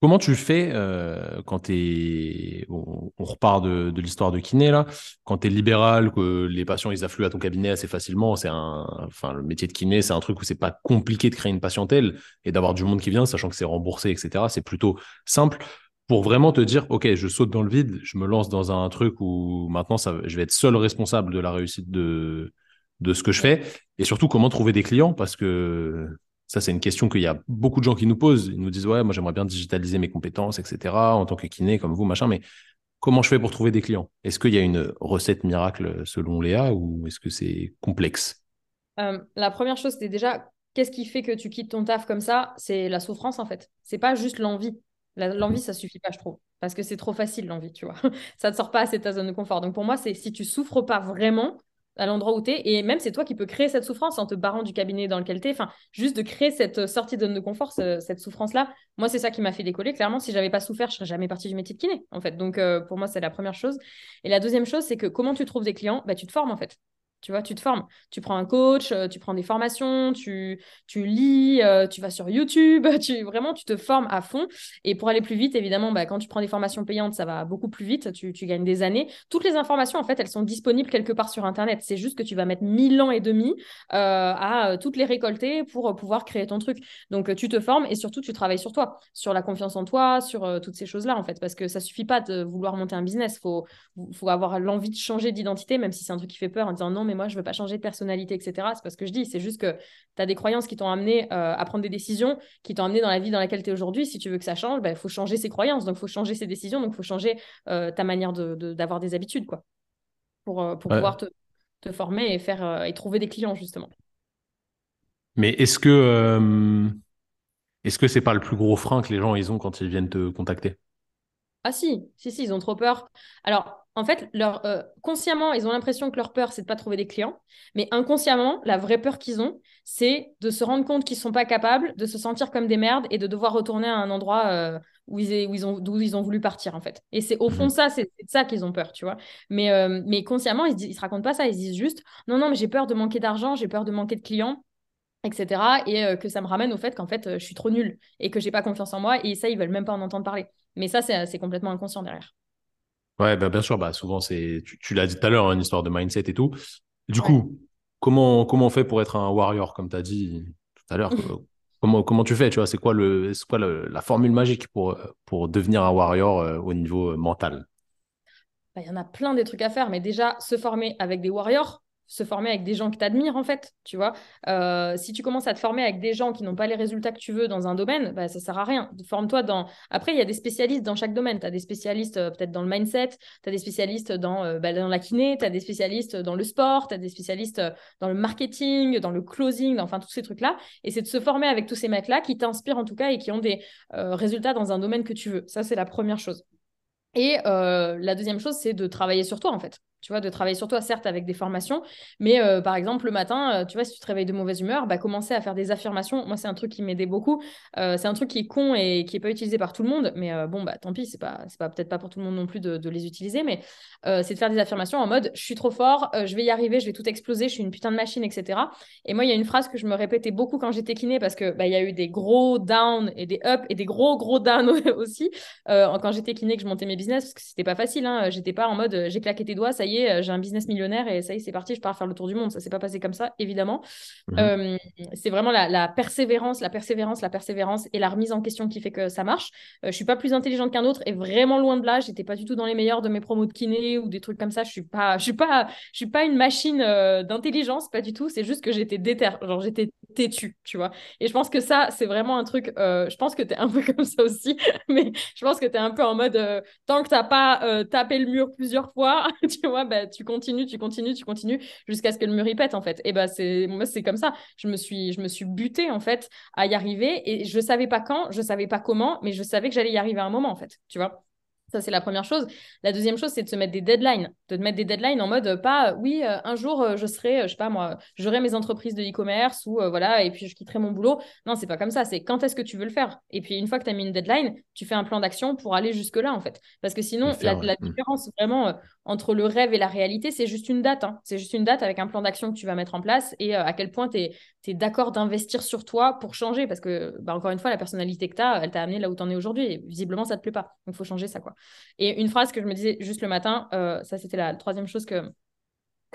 A: comment tu fais euh, quand tu es. On, repart de, l'histoire de kiné, là. Quand tu es libéral, que les patients ils affluent à ton cabinet assez facilement, c'est un. Enfin, le métier de kiné, c'est un truc où c'est pas compliqué de créer une patientèle et d'avoir du monde qui vient, sachant que c'est remboursé, etc. C'est plutôt simple pour vraiment te dire, OK, je saute dans le vide, je me lance dans un truc où maintenant je vais être seul responsable de la réussite de, de ce que je fais et surtout comment trouver des clients? Parce que ça, c'est une question qu'il y a beaucoup de gens qui nous posent. Ils nous disent, ouais, moi, j'aimerais bien digitaliser mes compétences, etc., en tant que kiné, comme vous, machin, mais comment je fais pour trouver des clients? Est-ce qu'il y a une recette miracle selon Léa ou est-ce que c'est complexe?
B: Euh, La première chose, c'est déjà, qu'est-ce qui fait que tu quittes ton taf comme ça? C'est la souffrance, en fait. C'est pas juste l'envie. L'envie, ça suffit pas, je trouve. Parce que c'est trop facile, l'envie, tu vois. ça te sort pas assez de ta zone de confort. Donc, pour moi, c'est si tu souffres pas vraiment, à l'endroit où tu es. Et même, c'est toi qui peux créer cette souffrance en te barrant du cabinet dans lequel tu es. Enfin, juste de créer cette sortie de zone de confort, cette souffrance-là. Moi, c'est ça qui m'a fait décoller. Clairement, si j'avais pas souffert, je serais jamais partie du métier de kiné, en fait. Donc, euh, pour moi, c'est la première chose. Et la deuxième chose, c'est que comment tu trouves des clients? Bah, Tu te formes, en fait. Tu vois, tu te formes. Tu prends un coach, euh, tu prends des formations, tu, tu lis, euh, tu vas sur YouTube, tu, vraiment, tu te formes à fond. Et pour aller plus vite, évidemment, bah, quand tu prends des formations payantes, ça va beaucoup plus vite, tu, tu, gagnes des années. Toutes les informations, en fait, elles sont disponibles quelque part sur Internet. C'est juste que tu vas mettre mille ans et demi euh, à toutes les récolter pour pouvoir créer ton truc. Donc, tu te formes et surtout, tu travailles sur toi, sur la confiance en toi, sur toutes ces choses-là, en fait, parce que ça suffit pas de vouloir monter un business. Il faut, faut avoir l'envie de changer d'identité, même si c'est un truc qui fait peur, en disant non, mais moi, je veux pas changer de personnalité, etc. C'est pas ce que je dis. C'est juste que tu as des croyances qui t'ont amené euh, à prendre des décisions, qui t'ont amené dans la vie dans laquelle tu es aujourd'hui. Si tu veux que ça change, il bah, faut changer ses croyances. Donc, il faut changer ses décisions. Donc, il faut changer euh, ta manière d'avoir de, des habitudes, quoi. Pour, euh, pour pouvoir te, te, former et, faire, et trouver des clients, justement.
A: Mais est-ce que. Est-ce que c'est pas le plus gros frein que les gens ils ont quand ils viennent te contacter?
B: Ah si, si, si, ils ont trop peur. Alors, en fait, euh, consciemment, ils ont l'impression que leur peur, c'est de pas trouver des clients. Mais inconsciemment, la vraie peur qu'ils ont, c'est de se rendre compte qu'ils sont pas capables, de se sentir comme des merdes et de devoir retourner à un endroit euh, où, ils, ont, d'où ils ont voulu partir, en fait. Et c'est au fond ça, c'est de ça qu'ils ont peur, tu vois. Mais, euh, consciemment, ils, ne se racontent pas ça. Ils se disent juste, non, non, mais j'ai peur de manquer d'argent, j'ai peur de manquer de clients etc. Et que ça me ramène au fait qu'en fait, je suis trop nulle et que j'ai pas confiance en moi. Et ça, ils veulent même pas en entendre parler. Mais ça, c'est complètement inconscient derrière.
A: Ouais, bah, bien sûr, bah, souvent, c'est, tu, l'as dit tout à l'heure, hein, une histoire de mindset et tout. Du coup, comment, comment on fait pour être un warrior, comme tu as dit tout à l'heure? Comment, comment tu fais, tu vois, c'est quoi, le, quoi la formule magique pour, pour devenir un warrior euh, au niveau euh, mental?
B: Bah, Il y en a plein des trucs à faire, mais déjà, se former avec des warriors, se former avec des gens qui t'admirent en fait, tu vois. Euh, si tu commences à te former avec des gens qui n'ont pas les résultats que tu veux dans un domaine, bah, ça sert à rien. Forme-toi dans... Après, il y a des spécialistes dans chaque domaine. Tu as des spécialistes euh, peut-être dans le mindset, tu as des spécialistes dans, euh, bah, dans la kiné, tu as des spécialistes dans le sport, tu as des spécialistes dans le marketing, dans le closing, enfin tous ces trucs-là. Et c'est de se former avec tous ces mecs-là qui t'inspirent en tout cas et qui ont des résultats dans un domaine que tu veux. Ça, c'est la première chose. Et la deuxième chose, c'est de travailler sur toi en fait tu vois, de travailler sur toi, certes avec des formations, mais euh, par exemple, le matin, euh, tu vois, si tu te réveilles de mauvaise humeur, bah, commencer à faire des affirmations. Moi, c'est un truc qui m'aidait beaucoup. Euh, c'est un truc qui est con et qui n'est pas utilisé par tout le monde, mais bon, bah tant pis, c'est pas, c'est pas peut-être pas pour tout le monde non plus de, de les utiliser, mais c'est de faire des affirmations en mode je suis trop fort, je vais y arriver, je vais tout exploser, je suis une putain de machine, etc. Et moi, il y a une phrase que je me répétais beaucoup quand j'étais kiné parce que bah, y a eu des gros downs et des ups et des gros gros downs aussi quand j'étais kiné que je montais mes business parce que c'était pas facile. Hein. J'étais pas en mode j'ai claqué tes doigts, ça y est, j'ai un business millionnaire et ça y est, c'est parti, je pars faire le tour du monde. Ça s'est pas passé comme ça, évidemment. Mhm. Euh, c'est vraiment la, persévérance, la persévérance, la persévérance et la remise en question qui fait que ça marche. Euh, je suis pas plus intelligente qu'un autre et vraiment loin de là. J'étais pas du tout dans les meilleurs de mes promos de kiné ou des trucs comme ça. Je suis pas, je suis pas, je suis pas une machine euh, d'intelligence, pas du tout. C'est juste que j'étais déter, genre j'étais têtue, tu vois. Et je pense que ça, c'est vraiment un truc. je pense que tu es un peu comme ça aussi, mais je pense que tu es un peu en mode tant que t'as pas tapé le mur plusieurs fois, tu vois, bah, tu continues, tu continues, tu continues jusqu'à ce que le mur y pète en fait. Et bah c'est moi c'est comme ça. Je me suis je me butée en fait à y arriver et je savais pas quand, je savais pas comment, mais je savais que j'allais y arriver à un moment en fait, tu vois. Ça, c'est la première chose. La deuxième chose, c'est de se mettre des deadlines. De te mettre des deadlines en mode, pas, oui, euh, un jour, euh, je serai, je sais pas moi, j'aurai mes entreprises de e-commerce ou euh, voilà, et puis je quitterai mon boulot. Non, c'est pas comme ça. C'est quand est-ce que tu veux le faire? Et puis, une fois que tu as mis une deadline, tu fais un plan d'action pour aller jusque-là, en fait. Parce que sinon, la, mm. différence vraiment entre le rêve et la réalité, c'est juste une date. Hein. C'est juste une date avec un plan d'action que tu vas mettre en place et à quel point tu es, d'accord d'investir sur toi pour changer. Parce que, bah, encore une fois, la personnalité que tu as, elle t'a amené là où tu en es aujourd'hui. Visiblement, ça te plaît pas. Donc, il faut changer ça, quoi. Et une phrase que je me disais juste le matin, euh, ça c'était la troisième chose que,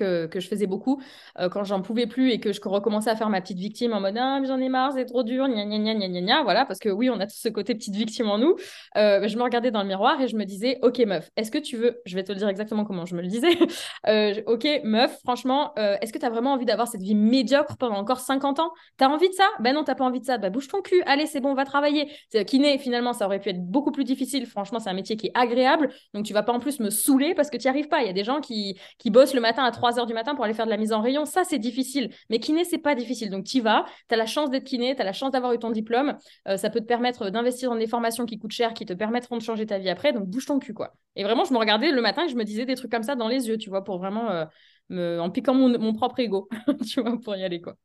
B: que, je faisais beaucoup euh, quand j'en pouvais plus et que je recommençais à faire ma petite victime en mode ah j'en ai marre c'est trop dur gna gna gna gna gna gna voilà parce que oui on a tout ce côté petite victime en nous. Euh, je me regardais dans le miroir et je me disais ok meuf est-ce que tu veux je vais te le dire exactement comment je me le disais euh, ok meuf franchement est-ce que tu as vraiment envie d'avoir cette vie médiocre pendant encore 50 ans? T'as envie de ça? Ben non t'as pas envie de ça. Bah bouge ton cul allez c'est bon va travailler. Kiné finalement ça aurait pu être beaucoup plus difficile. Franchement c'est un métier qui est agréable donc tu vas pas en plus me saouler parce que tu n'y arrives pas. Il y a des gens qui, qui bossent le matin à 3 heures du matin pour aller faire de la mise en rayon. Ça, c'est difficile. Mais kiné, c'est pas difficile. Donc, tu vas, tu as la chance d'être kiné, tu as la chance d'avoir eu ton diplôme. Euh, ça peut te permettre d'investir dans des formations qui coûtent cher, qui te permettront de changer ta vie après. Donc, bouge ton cul, quoi. Et vraiment, je me regardais le matin et je me disais des trucs comme ça dans les yeux, tu vois, pour vraiment, euh, me... en piquant mon, propre ego, tu vois, pour y aller, quoi.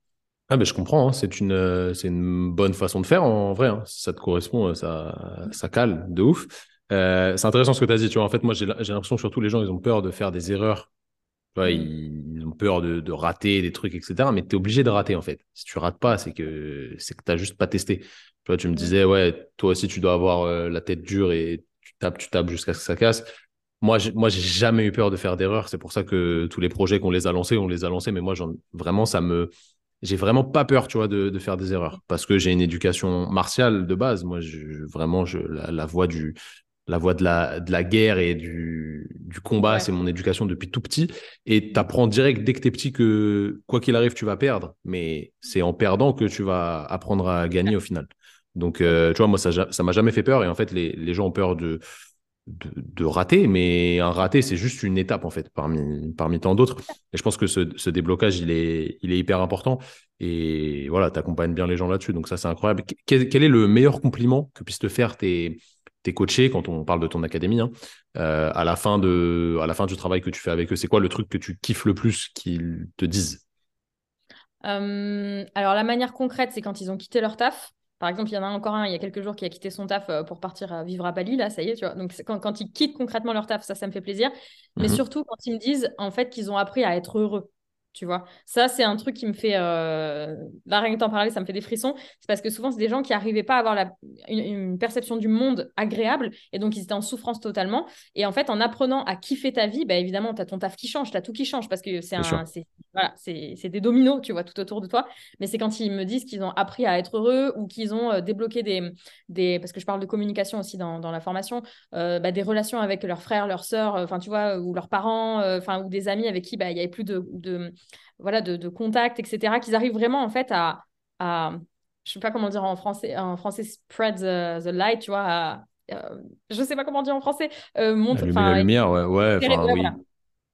A: Ah, mais je comprends, hein. c'est une, euh, une bonne façon de faire en vrai. Hein. Ça te correspond, ça, ça cale de ouf. c'est intéressant ce que tu as dit. Tu vois, en fait, moi, j'ai l'impression que surtout les gens, ils ont peur de faire des erreurs Mm. ils, ont peur de, rater des trucs, etc. Mais tu es obligé de rater, en fait. Si tu rates pas, c'est que c'est que tu n'as juste pas testé. Tu vois, tu me mm. disais, ouais, toi aussi, tu dois avoir euh, la tête dure et tu tapes, tu tapes jusqu'à ce que ça casse. Moi, moi, j'ai jamais eu peur de faire d'erreurs. C'est pour ça que tous les projets qu'on les a lancés, on les a lancés. Mais moi, vraiment, ça me, j'ai vraiment pas peur, tu vois, de, faire des erreurs parce que j'ai une éducation martiale de base. Moi, je, vraiment, je, la, la voie du, la voie de la, de la guerre et du, du combat, c'est mon éducation depuis tout petit. Et tu apprends direct dès que tu es petit que quoi qu'il arrive, tu vas perdre. Mais c'est en perdant que tu vas apprendre à gagner au final. Donc, euh, tu vois, moi, ça ne m'a jamais fait peur. Et en fait, les, les gens ont peur de, de, de, rater. Mais un raté, c'est juste une étape, en fait, parmi, parmi tant d'autres. Et je pense que ce, ce, déblocage, il est, il est hyper important. Et voilà, tu accompagnes bien les gens là-dessus. Donc, ça, c'est incroyable. Quel, quel, est le meilleur compliment que puissent te faire tes tes coachés, quand on parle de ton académie, hein, euh, à, la fin de, à la fin du travail que tu fais avec eux, c'est quoi le truc que tu kiffes le plus qu'ils te disent?
B: Euh, Alors, la manière concrète, c'est quand ils ont quitté leur taf. Par exemple, il y en a encore un il y a quelques jours qui a quitté son taf euh, pour partir vivre à Bali, là, ça y est, tu vois. Donc, quand, quand, ils quittent concrètement leur taf, ça, ça me fait plaisir. Mais mhm. surtout, quand ils me disent, en fait, qu'ils ont appris à être heureux tu vois. Ça, c'est un truc qui me fait, euh... là, rien que t'en parler, ça me fait des frissons. C'est parce que souvent, c'est des gens qui n'arrivaient pas à avoir la... une, perception du monde agréable et donc ils étaient en souffrance totalement. Et en fait, en apprenant à kiffer ta vie, bah, évidemment, tu as ton taf qui change, tu as tout qui change parce que c'est un... voilà, c'est des dominos, tu vois, tout autour de toi. Mais c'est quand ils me disent qu'ils ont appris à être heureux ou qu'ils ont euh, débloqué des, des. Parce que je parle de communication aussi dans, dans la formation, euh, bah, des relations avec leurs frères, leurs sœurs, enfin, tu vois, ou leurs parents, euh, enfin, ou des amis avec qui bah, il n'y avait plus de, de voilà, de, de contact, etc., qu'ils arrivent vraiment en fait à, à, je sais pas comment dire en français, en français spread the, light, tu vois, à, euh, je sais pas comment dire en français,
A: euh, montre, la lumière, ouais, ouais, oui.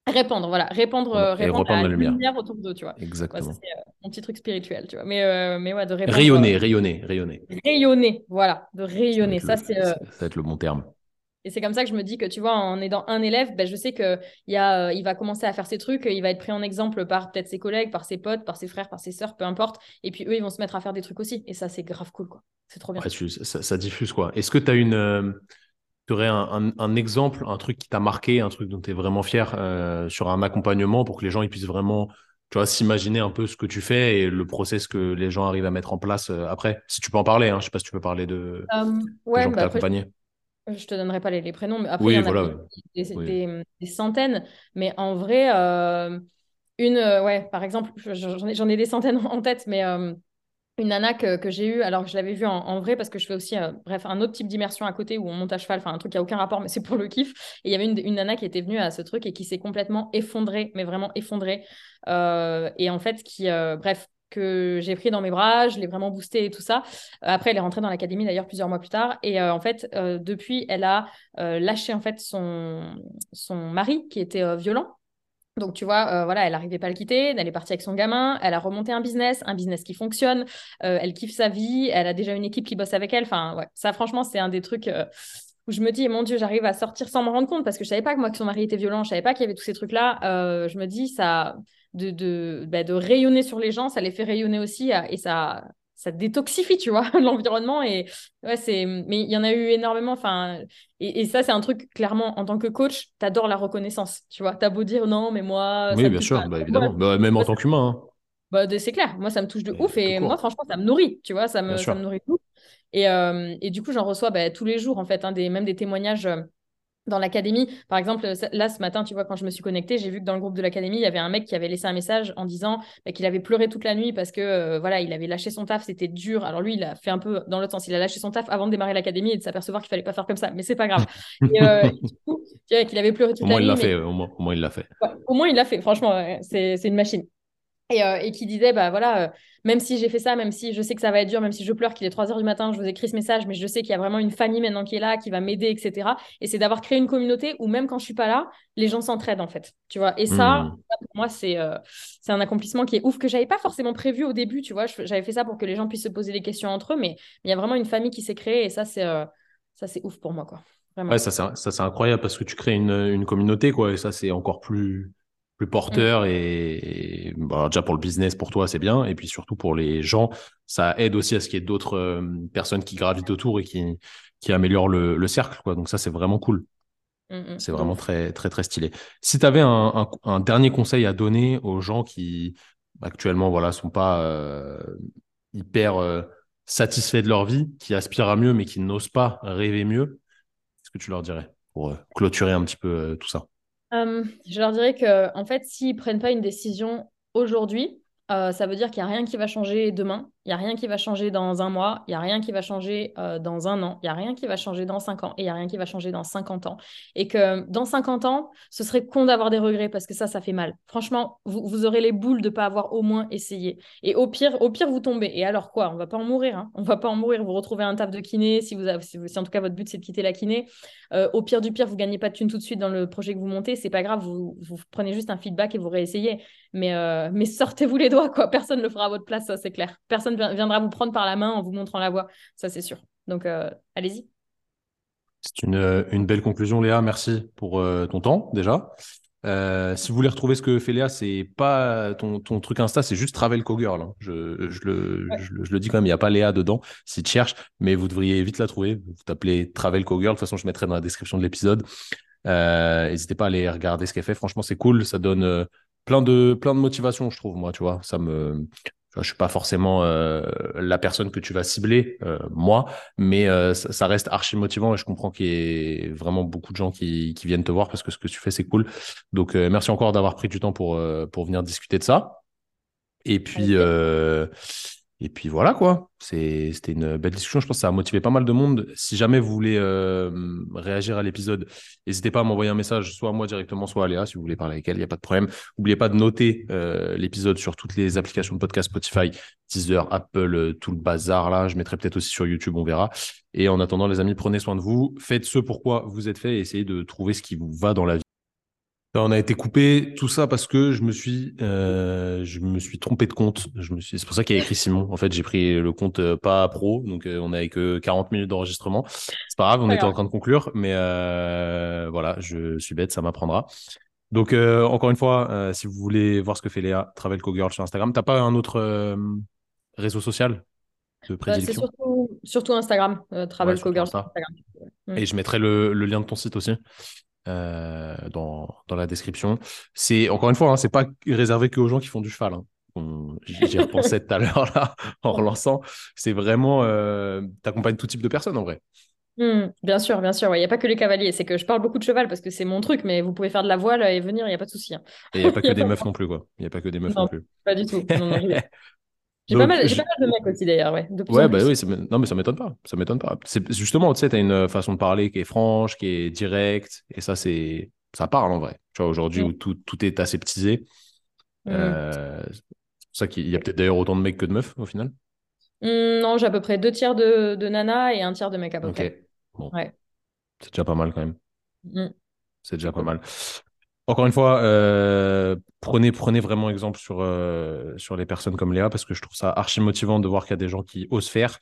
B: Répandre, voilà, répandre, répandre,
A: la, lumière.
B: autour d'eux, tu vois.
A: Exactement.
B: c'est euh, mon petit truc spirituel, tu vois. Mais, euh, mais ouais, de répandre.
A: Rayonner, rayonner, rayonner.
B: Rayonner, voilà, de rayonner. Ça, c'est.
A: Ça va être le bon terme.
B: Et c'est comme ça que je me dis que, tu vois, en aidant un élève, ben, je sais qu'il il, euh, il va commencer à faire ses trucs, il va être pris en exemple par peut-être ses collègues, par ses potes, par ses frères, par ses sœurs, peu importe. Et puis eux, ils vont se mettre à faire des trucs aussi. Et ça, c'est grave cool, quoi. C'est trop bien.
A: ça, diffuse, quoi. Est-ce que tu as une. Euh, aurais un, exemple, un truc qui t'a marqué, un truc dont tu es vraiment fier euh, sur un accompagnement pour que les gens ils puissent vraiment tu vois, s'imaginer un peu ce que tu fais et le process que les gens arrivent à mettre en place après? Si tu peux en parler, hein, je sais pas si tu peux parler de,
B: ouais, gens bah je te donnerai pas les, prénoms, mais après, il y en a des, centaines. Mais en vrai, euh, une, euh, ouais, par exemple, j'en ai, des centaines en tête, mais euh, une nana que, j'ai eue, alors je l'avais vue en, vrai parce que je fais aussi, bref, un autre type d'immersion à côté où on monte à cheval, enfin un truc qui a aucun rapport, mais c'est pour le kiff. Et il y avait une, une, nana qui était venue à ce truc et qui s'est complètement effondrée, mais vraiment effondrée. et en fait, qui, bref, que j'ai pris dans mes bras, je l'ai vraiment boosté et tout ça. Après, elle est rentrée dans l'académie d'ailleurs plusieurs mois plus tard. Et euh, en fait, euh, depuis, elle a euh, lâché en fait son, son mari qui était violent. Donc, tu vois, voilà, elle n'arrivait pas à le quitter, elle est partie avec son gamin, elle a remonté un business, un business qui fonctionne, elle kiffe sa vie, elle a déjà une équipe qui bosse avec elle. Enfin, ouais, ça, franchement, c'est un des trucs où je me dis, mon Dieu, j'arrive à sortir sans me rendre compte parce que je savais pas que moi, que son mari était violent, je savais pas qu'il y avait tous ces trucs-là. je me dis, ça de, de, bah, de, rayonner sur les gens, ça les fait rayonner aussi et ça, ça détoxifie, tu vois, l'environnement. Et ouais, c'est, mais il y en a eu énormément. Enfin, et, ça, c'est un truc clairement en tant que coach, tu adores la reconnaissance, tu vois. T'as beau dire non, mais moi.
A: Oui, bien sûr, bah, évidemment. Bah, même en tant qu'humain. Hein.
B: Bah, c'est clair, moi ça me touche de ouf et moi franchement ça me nourrit, tu vois, ça me, ça me nourrit tout. Et, euh, et, du coup j'en reçois bah, tous les jours en fait, hein, des, même des témoignages euh, dans l'académie. Par exemple, là, ce matin, tu vois, quand je me suis connectée, j'ai vu que dans le groupe de l'académie, il y avait un mec qui avait laissé un message en disant bah, qu'il avait pleuré toute la nuit parce que, euh, voilà, il avait lâché son taf, c'était dur. Alors lui, il a fait un peu dans l'autre sens, il a lâché son taf avant de démarrer l'académie et de s'apercevoir qu'il fallait pas faire comme ça, mais c'est pas grave. et, euh, du coup, tu vois, qu'il avait pleuré toute la nuit.
A: Il fait, au, moins, au moins, il l'a fait.
B: au moins, il l'a fait. Franchement, c'est une machine. Euh, et, qui disait, bah voilà, euh, même si j'ai fait ça, même si je sais que ça va être dur, même si je pleure, qu'il est 3 heures du matin, je vous écris ce message, mais je sais qu'il y a vraiment une famille maintenant qui est là, qui va m'aider, etc. Et c'est d'avoir créé une communauté où même quand je suis pas là, les gens s'entraident en fait, tu vois? Et ça, hmm. pour moi, c'est euh, c'est un accomplissement qui est ouf que j'avais pas forcément prévu au début, tu vois? J'avais fait ça pour que les gens puissent se poser des questions entre eux, mais il y a vraiment une famille qui s'est créée et ça, c'est ça c'est ouf pour moi, quoi.
A: Ouais, ça c'est incroyable parce que tu crées une, une communauté, quoi, et ça c'est encore plus porteur mm. et, déjà pour le business pour toi c'est bien. Et puis surtout pour les gens ça aide aussi à ce qu'il y ait d'autres euh, personnes qui gravitent autour et qui qui améliorent le, cercle quoi. Donc ça c'est vraiment cool. Mm, mm. c'est vraiment très très très stylé. Si tu avais un, dernier conseil à donner aux gens qui actuellement voilà sont pas euh, hyper euh, satisfaits de leur vie qui aspirent à mieux mais qui n'osent pas rêver mieux qu'est-ce que tu leur dirais pour clôturer un petit peu tout ça?
B: Euh, je leur dirais que, en fait, s'ils prennent pas une décision aujourd'hui, euh, ça veut dire qu'il n'y a rien qui va changer demain, il n'y a rien qui va changer dans un mois, il n'y a rien qui va changer euh, dans un an, il n'y a rien qui va changer dans cinq ans, et il n'y a rien qui va changer dans 50 ans. Et que dans 50 ans, ce serait con d'avoir des regrets parce que ça, ça fait mal. Franchement, vous, aurez les boules de ne pas avoir au moins essayé. Et au pire, au pire, vous tombez. Et alors quoi? On va pas en mourir. Hein on va pas en mourir. Vous retrouvez un taf de kiné, si, vous avez, si, en tout cas votre but c'est de quitter la kiné. Euh, au pire du pire, vous gagnez pas de thunes tout de suite dans le projet que vous montez. C'est pas grave, vous, vous prenez juste un feedback et vous réessayez. Mais, euh, mais sortez-vous les doigts, quoi. Personne ne le fera à votre place, ça c'est clair. Personne viendra vous prendre par la main en vous montrant la voie, ça c'est sûr. Donc euh, allez-y.
A: C'est une, une, belle conclusion, Léa. Merci pour euh, ton temps déjà. si vous voulez retrouver ce que fait Léa, c'est pas ton, ton, truc Insta, c'est juste Travel Cogirl. Hein. Je, je, le, je, le, dis quand même, il n'y a pas Léa dedans si tu cherches, mais vous devriez vite la trouver. Vous t'appelez Travel Cogirl. De toute façon, je mettrai dans la description de l'épisode. N'hésitez pas à aller regarder ce qu'elle fait. Franchement, c'est cool. Ça donne plein de, plein de motivation, je trouve, moi, tu vois. Ça me, je suis pas forcément euh, la personne que tu vas cibler, euh, moi, mais euh, ça, reste archi motivant et je comprends qu'il y ait vraiment beaucoup de gens qui, qui, viennent te voir parce que ce que tu fais, c'est cool. Donc, merci encore d'avoir pris du temps pour, pour venir discuter de ça. Et puis, et puis voilà quoi, c'était une belle discussion. Je pense que ça a motivé pas mal de monde. Si jamais vous voulez euh, réagir à l'épisode, n'hésitez pas à m'envoyer un message, soit à moi directement, soit à Léa, si vous voulez parler avec elle, il n'y a pas de problème. N'oubliez pas de noter euh, l'épisode sur toutes les applications de podcast Spotify, Deezer, Apple, euh, tout le bazar là. Je mettrai peut-être aussi sur YouTube, on verra. Et en attendant, les amis, prenez soin de vous. Faites ce pourquoi vous êtes fait et essayez de trouver ce qui vous va dans la vie. On a été coupé tout ça parce que je me suis, euh, je me suis trompé de compte. Je me suis, c'est pour ça qu'il y a écrit Simon. En fait, j'ai pris le compte euh, pas pro, donc euh, on n'avait que 40 minutes d'enregistrement. C'est pas grave, on était en train de conclure, mais voilà, je suis bête, ça m'apprendra. Donc encore une fois, si vous voulez voir ce que fait Léa, Travel Girl sur Instagram, t'as pas un autre réseau social de prédilection
B: C'est surtout, surtout, Instagram, Travel ouais, Girl sur Instagram.
A: Et je mettrai le, le lien de ton site aussi. Euh, dans, dans, la description. C'est encore une fois, hein, c'est pas réservé que aux gens qui font du cheval. Hein. J'y repensais tout à l'heure là en relançant. C'est vraiment, euh, t'accompagnes tout type de personnes en vrai.
B: Mmh, bien sûr, bien sûr. Il n'y a pas que les cavaliers. C'est que je parle beaucoup de cheval parce que c'est mon truc, mais vous pouvez faire de la voile et venir, il n'y a pas de souci. Hein.
A: Et il n'y a pas que des meufs non plus, quoi. Il n'y a pas que des meufs non, plus.
B: Pas du tout. Non, J'ai pas, mal, pas mal de mecs aussi d'ailleurs, ouais.
A: ouais, bah oui, non, mais ça m'étonne pas. Ça m'étonne pas. Justement, tu sais, tu as une façon de parler qui est franche, qui est directe, et ça, c'est ça parle en vrai. Tu vois, aujourd'hui où tout, tout, est aseptisé, mm. euh, c'est pour ça qu'il y a peut-être d'ailleurs autant de mecs que de meufs au final.
B: Mm, non, j'ai à peu près deux tiers de, de nanas et un tiers de mecs à peu
A: près. Bon. Ouais. C'est déjà pas mal quand même. Mm. C'est déjà pas mal. Encore une fois, euh, prenez, prenez vraiment exemple sur, euh, sur les personnes comme Léa parce que je trouve ça archi motivant de voir qu'il y a des gens qui osent faire.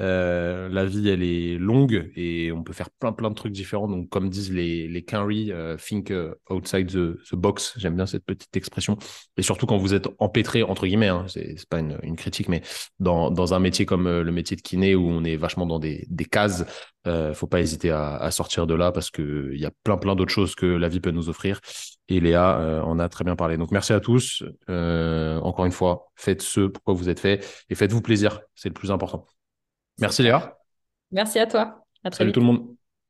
A: Euh, la vie, elle est longue et on peut faire plein, plein de trucs différents. Donc, comme disent les, les think outside the, box. J'aime bien cette petite expression. Et surtout quand vous êtes empêtré, entre guillemets, hein, c'est pas une, une, critique, mais dans, dans un métier comme le métier de kiné où on est vachement dans des, des cases, euh, faut pas hésiter à, à, sortir de là parce que il y a plein plein d'autres choses que la vie peut nous offrir. Et Léa euh, en a très bien parlé. Donc merci à tous. Euh, encore une fois, faites ce pourquoi vous êtes fait et faites-vous plaisir. C'est le plus important. Merci Léa.
B: Merci à toi. À très
A: Salut tout le monde.